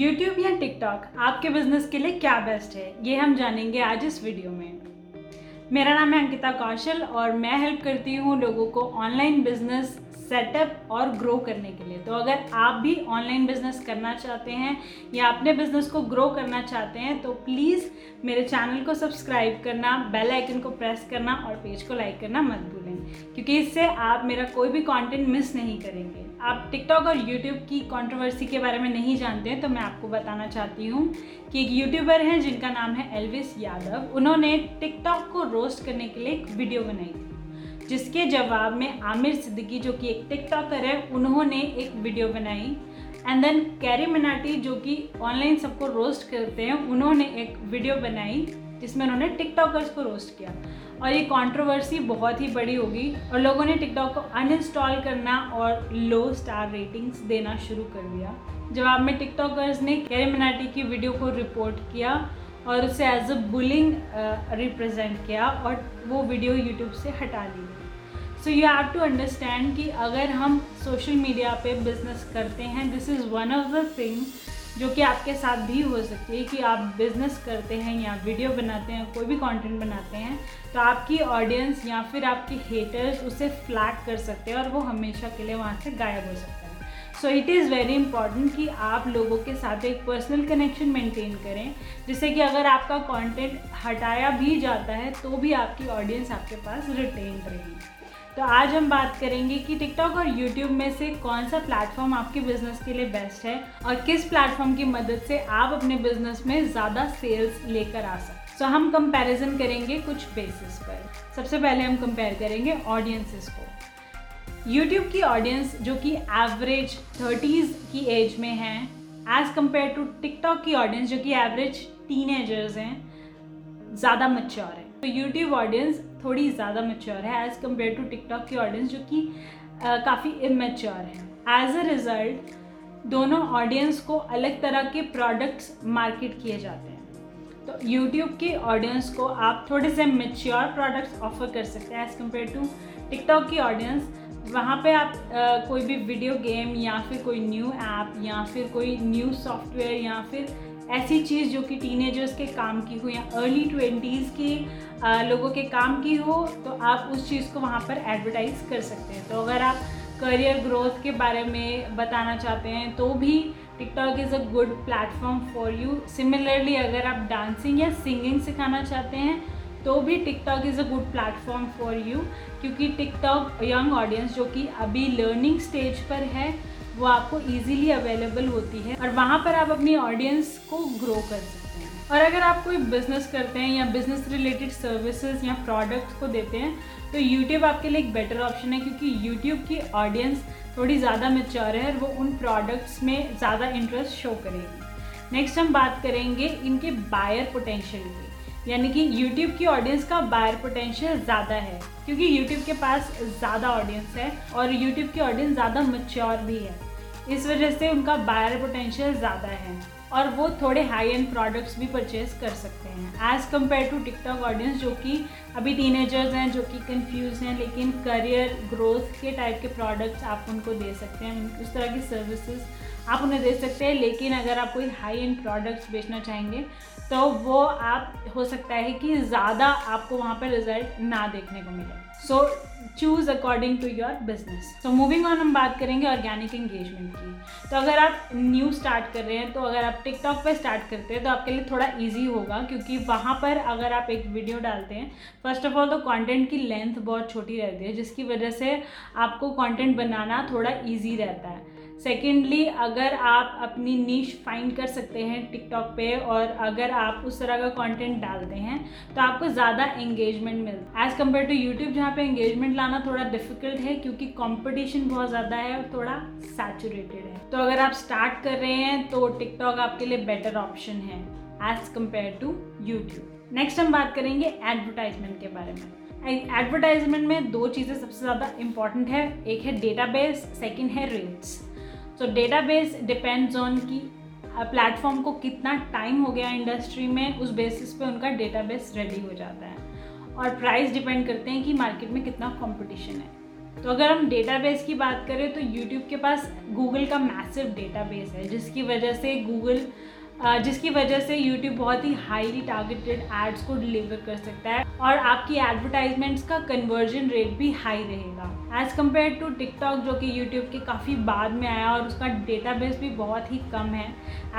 YouTube या TikTok आपके business के लिए क्या बेस्ट है, ये हम जानेंगे आज इस वीडियो में। मेरा नाम है अंकिता कौशल और मैं हेल्प करती हूँ लोगों को ऑनलाइन बिज़नेस सेटअप और ग्रो करने के लिए। तो अगर आप भी ऑनलाइन बिज़नेस करना चाहते हैं या अपने बिज़नेस को ग्रो करना चाहते हैं तो प्लीज़ मेरे चैनल को सब्सक्राइब करना बेल आइकन को प्रेस करना और पेज को लाइक करना मत भूलें, क्योंकि इससे आप मेरा कोई भी कंटेंट मिस नहीं करेंगे। आप टिकटॉक और यूट्यूब की कंट्रोवर्सी के बारे में नहीं जानते हैं तो मैं आपको बताना चाहती हूँ कि एक यूट्यूबर हैं जिनका नाम है एलविस यादव उन्होंने टिकटॉक को रोस्ट करने के लिए एक वीडियो बनाई थी, जिसके जवाब में आमिर सिद्दीकी, जो कि एक टिकटॉकर है, उन्होंने एक वीडियो बनाई। एंड देन कैरी मनाटी जो कि ऑनलाइन सबको रोस्ट करते हैं, उन्होंने एक वीडियो बनाई। जिसमें उन्होंने टिकटॉकर्स को रोस्ट किया। और ये कंट्रोवर्सी बहुत ही बड़ी होगी और लोगों ने टिकटॉक को अनइंस्टॉल करना और लो स्टार रेटिंग्स देना शुरू कर दिया। जवाब में टिकटॉकर्स ने कैरी मनाटी की वीडियो को रिपोर्ट किया और उसे एज अ बुलिंग रिप्रेजेंट किया और वो वीडियो यूट्यूब से हटा ली so you have to understand कि अगर हम सोशल मीडिया पे बिज़नेस करते हैं this is one of the thing जो कि आपके साथ भी हो सकती है कि आप बिज़नेस करते हैं या वीडियो बनाते हैं, कोई भी कंटेंट बनाते हैं तो आपकी ऑडियंस या फिर आपके हेटर्स उसे फ्लैग कर सकते हैं और वो हमेशा के लिए वहाँ से गायब हो सकते हैं। So it is very important कि आप लोगों के साथ एक पर्सनल कनेक्शन मेंटेन करें। जिससे कि अगर आपका कंटेंट हटाया भी जाता है तो भी आपकी ऑडियंस आपके पास रिटेन रहेगी। तो आज हम बात करेंगे कि टिकटॉक और यूट्यूब में से कौन सा प्लेटफॉर्म आपके बिज़नेस के लिए बेस्ट है और किस प्लेटफॉर्म की मदद से आप अपने बिज़नेस में ज़्यादा सेल्स लेकर आ सकते सो हम कंपैरिजन करेंगे कुछ बेसिस पर। सबसे पहले हम कंपेयर करेंगे ऑडियंसेस को। यूट्यूब की ऑडियंस जो कि एवरेज थर्टीज़ की एज में है एज़ कंपेयर टू टिकटॉक की ऑडियंस जो कि एवरेज टीन हैं, ज़्यादा मच्योर है। तो यूट्यूब ऑडियंस थोड़ी ज़्यादा मच्योर है एज़ कंपेयर टू टिकटॉक की ऑडियंस जो कि काफ़ी इमेच्योर है। एज अ रिज़ल्ट दोनों ऑडियंस को अलग तरह के प्रोडक्ट्स मार्केट किए जाते हैं। तो यूट्यूब की ऑडियंस को आप थोड़े से मेच्योर प्रोडक्ट्स ऑफ़र कर सकते हैं एज़ कंपेयर टू टिकटॉक की ऑडियंस वहाँ पे आप आ, कोई भी वीडियो गेम या फिर कोई न्यू ऐप या फिर कोई न्यू सॉफ्टवेयर या फिर ऐसी चीज़ जो कि टीनेजर्स के काम की हो या अर्ली ट्वेंटीज़ के लोगों के काम की हो तो आप उस चीज़ को वहाँ पर एडवर्टाइज़ कर सकते हैं। तो अगर आप करियर ग्रोथ के बारे में बताना चाहते हैं तो भी TikTok is a good platform for you similarly अगर आप डांसिंग या सिंगिंग सिखाना चाहते हैं तो भी TikTok is a good platform for you क्योंकि टिकटॉक यंग ऑडियंस जो कि अभी लर्निंग स्टेज पर है वो आपको इजीली अवेलेबल होती है और वहाँ पर आप अपनी ऑडियंस को ग्रो कर सकते हैं। और अगर आप कोई बिज़नेस करते हैं या बिज़नेस रिलेटेड सर्विसेज़ या प्रोडक्ट्स को देते हैं तो यूट्यूब आपके लिए एक बेटर ऑप्शन है क्योंकि यूट्यूब की ऑडियंस थोड़ी ज़्यादा मेच्योर है और वो उन प्रोडक्ट्स में ज़्यादा इंटरेस्ट शो करेगी। नेक्स्ट हम बात करेंगे इनके बायर पोटेंशियल की। यानी कि यूट्यूब की ऑडियंस का बायर पोटेंशियल ज़्यादा है क्योंकि यूट्यूब के पास ज़्यादा ऑडियंस है और यूट्यूब की ऑडियंस ज़्यादा मच्योर भी है। इस वजह से उनका बायर पोटेंशियल ज़्यादा है और वो थोड़े हाई एंड प्रोडक्ट्स भी परचेज कर सकते हैं। As compare to TikTok audience जो कि अभी टीनेजर्स हैं, जो कि कंफ्यूज हैं, लेकिन करियर ग्रोथ के टाइप के प्रोडक्ट्स आप उनको दे सकते हैं उस तरह की सर्विसेज़ आप उन्हें दे सकते हैं। लेकिन अगर आप कोई हाई एंड प्रोडक्ट्स बेचना चाहेंगे तो वो आप, हो सकता है कि ज़्यादा आपको वहाँ पर रिज़ल्ट ना देखने को मिले। So choose according to your business तो मूविंग ऑन हम बात करेंगे ऑर्गेनिक इंगेजमेंट की. तो अगर आप न्यू स्टार्ट कर रहे हैं तो अगर आप टिकटॉक पे स्टार्ट करते हैं तो आपके लिए थोड़ा ईजी होगा, क्योंकि वहाँ पर अगर आप एक वीडियो डालते हैं फ़र्स्ट ऑफ़ ऑल तो कॉन्टेंट की लेंथ बहुत छोटी रहती है, जिसकी वजह से आपको कॉन्टेंट बनाना थोड़ा ईजी रहता है. सेकेंडली अगर आप अपनी नीच फाइंड कर सकते हैं टिकटॉक पे और अगर आप उस तरह का कंटेंट डालते हैं तो आपको ज़्यादा एंगेजमेंट मिलता है एज़ कंपेयर टू यूट्यूब जहाँ पे एंगेजमेंट लाना थोड़ा डिफ़िकल्ट है क्योंकि कंपटीशन बहुत ज़्यादा है और थोड़ा सैचुरेटेड है। तो अगर आप स्टार्ट कर रहे हैं तो टिकटॉक आपके लिए बेटर ऑप्शन है as compare to YouTube next हम बात करेंगे एडवर्टाइजमेंट के बारे में। एडवर्टाइजमेंट में दो चीज़ें सबसे ज़्यादा इंपॉर्टेंट है। एक है डेटाबेस सेकंड है rates so database depends on कि प्लेटफॉर्म को कितना टाइम हो गया इंडस्ट्री में, उस बेसिस पे उनका डेटाबेस रेडी हो जाता है। और प्राइस डिपेंड करते हैं कि मार्केट में कितना कंपटीशन है। तो अगर हम डेटाबेस की बात करें तो यूट्यूब के पास गूगल का मैसिव डेटाबेस है, जिसकी वजह से गूगल जिसकी वजह से यूट्यूब बहुत ही हाईली टारगेटेड एड्स को डिलीवर कर सकता है और आपकी एडवर्टाइजमेंट्स का कन्वर्जन रेट भी हाई रहेगा। एज़ कंपेयर टू टिकटॉक जो कि यूट्यूब के काफ़ी बाद में आया और उसका डेटाबेस भी बहुत ही कम है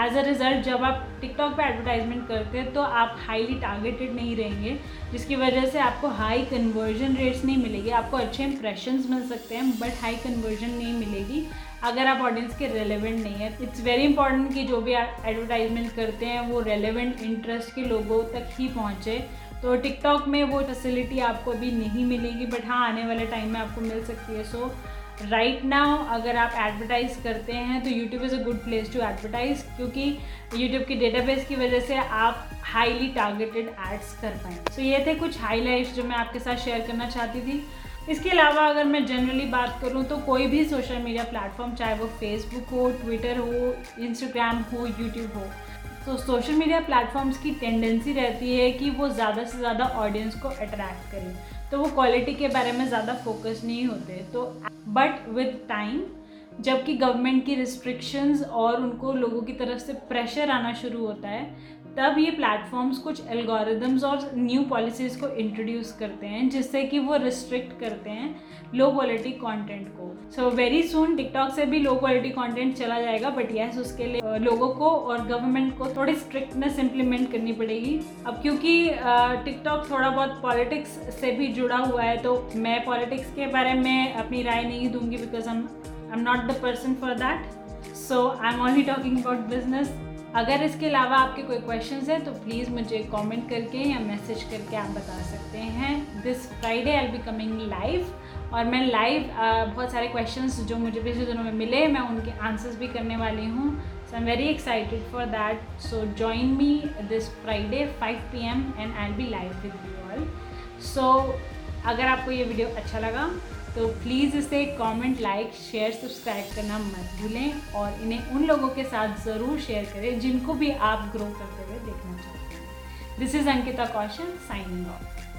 एज अ रिज़ल्ट जब आप टिकटॉक पे एडवर्टाइजमेंट करते हैं तो आप हाईली टारगेटेड नहीं रहेंगे, जिसकी वजह से आपको हाई कन्वर्जन रेट्स नहीं मिलेगी। आपको अच्छे इंप्रेशंस मिल सकते हैं बट हाई कन्वर्जन नहीं मिलेगी। अगर आप ऑडियंस के रेलिवेंट नहीं है इट्स वेरी इंपॉर्टेंट कि जो भी एडवर्टाइजमेंट करते हैं वो रेलिवेंट इंटरेस्ट के लोगों तक ही पहुँचे। तो टिकटॉक में वो फैसिलिटी आपको अभी नहीं मिलेगी बट हाँ आने वाले टाइम में आपको मिल सकती है। सो राइट नाउ अगर आप एडवर्टाइज करते हैं तो YouTube is a good place to advertise क्योंकि यूट्यूब की डेटाबेस की वजह से आप हाईली टारगेटेड एड्स कर पाएँ। सो so, ये थे कुछ हाईलाइट्स जो मैं आपके साथ शेयर करना चाहती थी। इसके अलावा अगर मैं जनरली बात करूँ तो कोई भी सोशल मीडिया प्लेटफॉर्म चाहे वो फेसबुक हो ट्विटर हो इंस्टाग्राम हो यूट्यूब हो तो सोशल मीडिया प्लेटफॉर्म्स की टेंडेंसी रहती है कि वो ज़्यादा से ज़्यादा ऑडियंस को अट्रैक्ट करें। तो वो क्वालिटी के बारे में ज़्यादा फोकस नहीं होते। तो बट विद टाइम जबकि गवर्नमेंट की रिस्ट्रिक्शंस और उनको लोगों की तरफ़ से प्रेशर आना शुरू होता है तब ये प्लेटफॉर्म्स कुछ एल्गोरिदम्स और न्यू पॉलिसीज़ को इंट्रोड्यूस करते हैं, जिससे कि वो रिस्ट्रिक्ट करते हैं लो क्वालिटी कंटेंट को। सो वेरी सुन टिकटॉक से भी लो क्वालिटी कंटेंट चला जाएगा बट यस उसके लिए लोगों को और गवर्नमेंट को थोड़ी स्ट्रिक्टनेस इम्प्लीमेंट करनी पड़ेगी। अब क्योंकि टिकटॉक थोड़ा बहुत पॉलिटिक्स से भी जुड़ा हुआ है तो मैं पॉलिटिक्स के बारे में अपनी राय नहीं दूँगी because I am not the person for that so I am only talking about business अगर इसके अलावा आपके कोई क्वेश्चंस हैं तो प्लीज़ मुझे कमेंट करके या मैसेज करके आप बता सकते हैं। This Friday I be coming live और मैं लाइव बहुत सारे क्वेश्चंस जो मुझे पिछले दिनों में मिले, मैं उनके आंसर्स भी करने वाली हूँ। So I am very excited for that so join me this Friday five P M and I be live with you all so अगर आपको ये वीडियो अच्छा लगा तो प्लीज़ इसे कमेंट लाइक शेयर सब्सक्राइब करना मत भूलें और इन्हें उन लोगों के साथ ज़रूर शेयर करें जिनको भी आप ग्रो करते हुए देखना चाहते हैं। This is Ankita Kaushal signing off